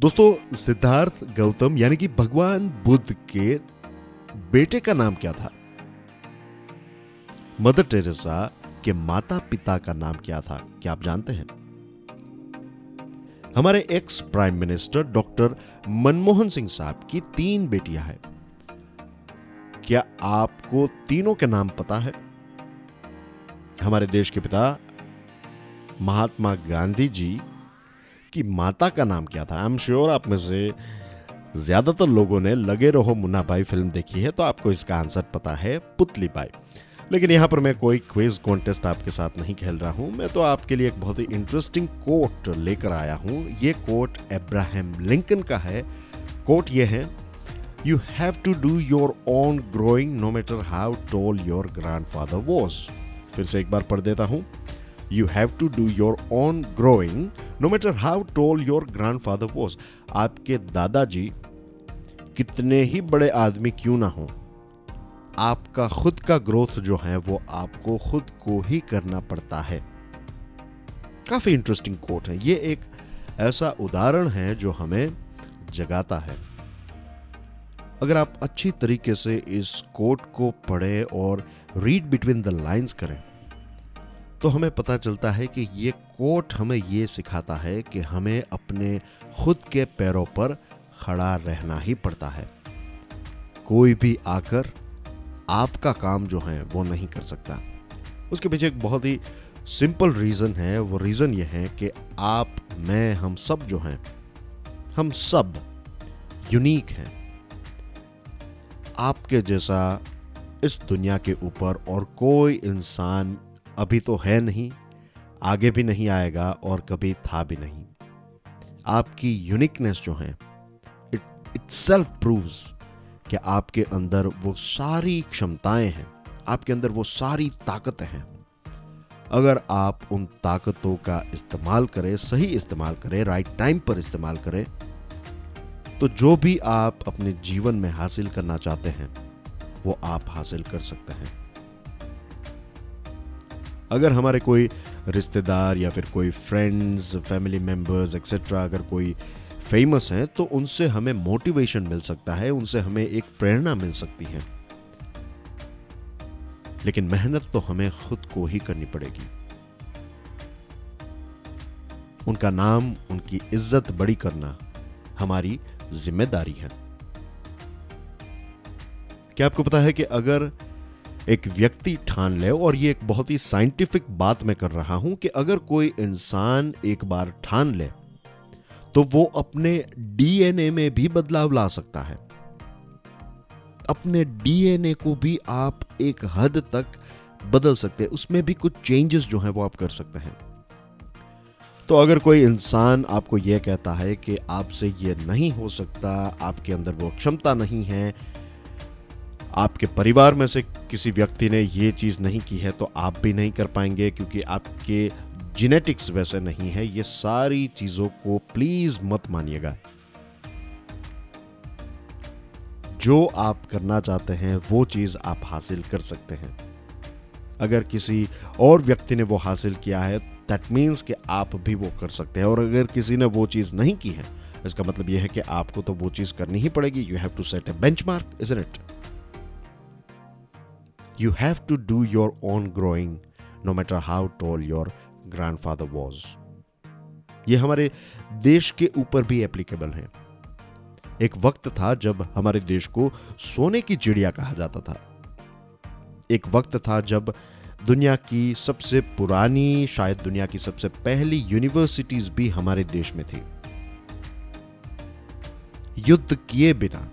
दोस्तों, सिद्धार्थ गौतम, यानी कि भगवान बुद्ध के बेटे का नाम क्या था? मदर टेरेसा के माता पिता का नाम क्या था? क्या आप जानते हैं? हमारे ex prime minister doctor Manmohan Singh साहब की तीन बेटियाँ हैं। क्या आपको तीनों के नाम पता है? हमारे देश के पिता महात्मा गांधी जी की माता का नाम क्या था। आई एम श्योर आप में से ज़्यादातर लोगों ने लगे रहो मुन्ना भाई फ़िल्म देखी है तो आपको इसका आंसर पता है पुतली बाई। लेकिन यहाँ पर मैं कोई क्विज कॉन्टेस्ट आपके साथ नहीं खेल रहा हूँ। मैं तो आपके लिए एक बहुत ही इंटरेस्टिंग कोट लेकर आया हूँ। ये कोट एब्राहम लिंकन का है। कोट ये है you have to do your own growing no matter how tall your grandfather was फिर से एक बार पढ़ देता हूँ। You have to do your own growing no matter how tall your grandfather was आपके दादाजी कितने ही बड़े आदमी क्यों ना हों, आपका खुद का ग्रोथ जो है, वो आपको खुद को ही करना पड़ता है। काफ़ी इंटरेस्टिंग कोट है। ये एक ऐसा उदाहरण है जो हमें जगाता है। अगर आप अच्छी तरीके से इस कोट को पढ़ें और रीड बिटवीन द लाइंस करें तो हमें पता चलता है कि ये कोट हमें ये सिखाता है कि हमें अपने खुद के पैरों पर खड़ा रहना ही पड़ता है। कोई भी आकर आपका काम जो है वो नहीं कर सकता। उसके पीछे एक बहुत ही सिंपल रीज़न है। वो रीज़न ये है कि आप, मैं, हम सब जो हैं, हम सब यूनिक हैं। आपके जैसा इस दुनिया के ऊपर और कोई इंसान अभी तो है नहीं, आगे भी नहीं आएगा और कभी था भी नहीं। आपकी यूनिकनेस जो है इट इट सेल्फ प्रूव्स कि आपके अंदर वो सारी क्षमताएँ हैं, आपके अंदर वो सारी ताकतें हैं। अगर आप उन ताकतों का इस्तेमाल करें, सही इस्तेमाल करें राइट टाइम पर इस्तेमाल करें तो जो भी आप अपने जीवन में हासिल करना चाहते हैं, वो आप हासिल कर सकते हैं। अगर हमारे कोई रिश्तेदार या फिर कोई फ्रेंड्स फैमिली मेंबर्स एक्सेट्रा अगर कोई फ़ेमस हैं तो उनसे हमें मोटिवेशन मिल सकता है, उनसे हमें एक प्रेरणा मिल सकती है। लेकिन मेहनत तो हमें खुद को ही करनी पड़ेगी। उनका नाम, उनकी इज़्ज़त बड़ी करना हमारी ज़िम्मेदारी है। क्या आपको पता है कि अगर एक व्यक्ति ठान ले और ये एक बहुत ही साइंटिफिक बात मैं कर रहा हूँ कि अगर कोई इंसान एक बार ठान ले तो वो अपने डीएनए में भी बदलाव ला सकता है। अपने डीएनए को भी आप एक हद तक बदल सकते हैं। उसमें भी कुछ चेंजेस जो है वो आप कर सकते हैं। तो अगर कोई इंसान आपको यह कहता है कि आपसे यह नहीं हो सकता, आपके अंदर वो क्षमता नहीं है आपके परिवार में से किसी व्यक्ति ने ये चीज़ नहीं की है तो आप भी नहीं कर पाएँगे, क्योंकि आपके जेनेटिक्स वैसे नहीं है। ये सारी चीज़ों को प्लीज़ मत मानिएगा। जो आप करना चाहते हैं, वो चीज़ आप हासिल कर सकते हैं। अगर किसी और व्यक्ति ने वो हासिल किया है दैट मीन्स कि आप भी वो कर सकते हैं। और अगर किसी ने वो चीज़ नहीं की है, इसका मतलब यह है कि आपको तो वो चीज़ करनी ही पड़ेगी। You have to set a benchmark is it you have to do your own growing no matter how tall your grandfather was ये हमारे देश के ऊपर भी एप्लीकेबल है। एक वक्त था जब हमारे देश को सोने की चिड़िया कहा जाता था। एक वक्त था जब दुनिया की सबसे पुरानी, शायद दुनिया की सबसे पहली यूनिवर्सिटीज भी हमारे देश में थी। युद्ध किए बिना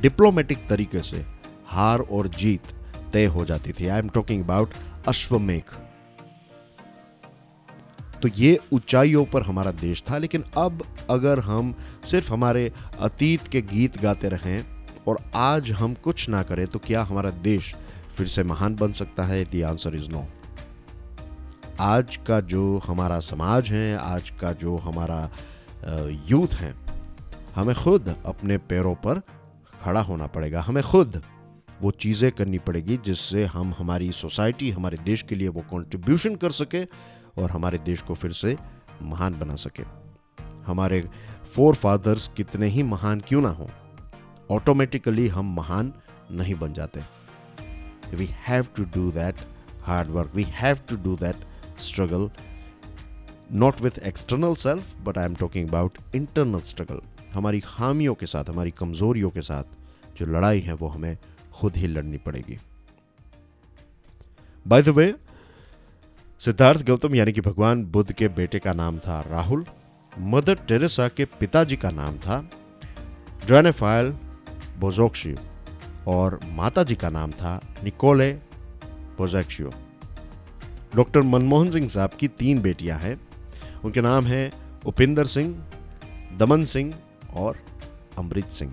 डिप्लोमेटिक तरीके से हार और जीत तय हो जाती थी। I am talking about Ashwamedh. तो ये ऊंचाइयों पर हमारा देश था, लेकिन अब अगर हम सिर्फ़ हमारे अतीत के गीत गाते रहें और आज हम कुछ ना करें तो क्या हमारा देश फिर से महान बन सकता है? दी आंसर इज़ नो आज का जो हमारा समाज है, आज का जो हमारा यूथ है, हमें खुद अपने पैरों पर खड़ा होना पड़ेगा। हमें खुद वो चीज़ें करनी पड़ेगी जिससे हम, हमारी सोसाइटी, हमारे देश के लिए वो कंट्रीब्यूशन कर सके और हमारे देश को फिर से महान बना सके। हमारे फोर फादर्स कितने ही महान क्यों ना हों ऑटोमेटिकली हम महान नहीं बन जाते। We have to do that hard work we have to do that struggle not with external self but I am talking about internal struggle हमारी खामियों के साथ, हमारी कमजोरियों के साथ जो लड़ाई है, वो हमें खुद ही लड़नी पड़ेगी। By the way Siddhartha Gautam यानी कि भगवान बुद्ध के बेटे का नाम था राहुल, मदर टेरेसा के पिताजी का नाम था ड्रैनेफाइल बोजोक्शियो और माताजी का नाम था Nikolle Bojaxhiu doctor Manmohan Singh साहब की तीन बेटियाँ हैं। उनके नाम हैं उपिंदर सिंह, दमन सिंह और Amrit Singh.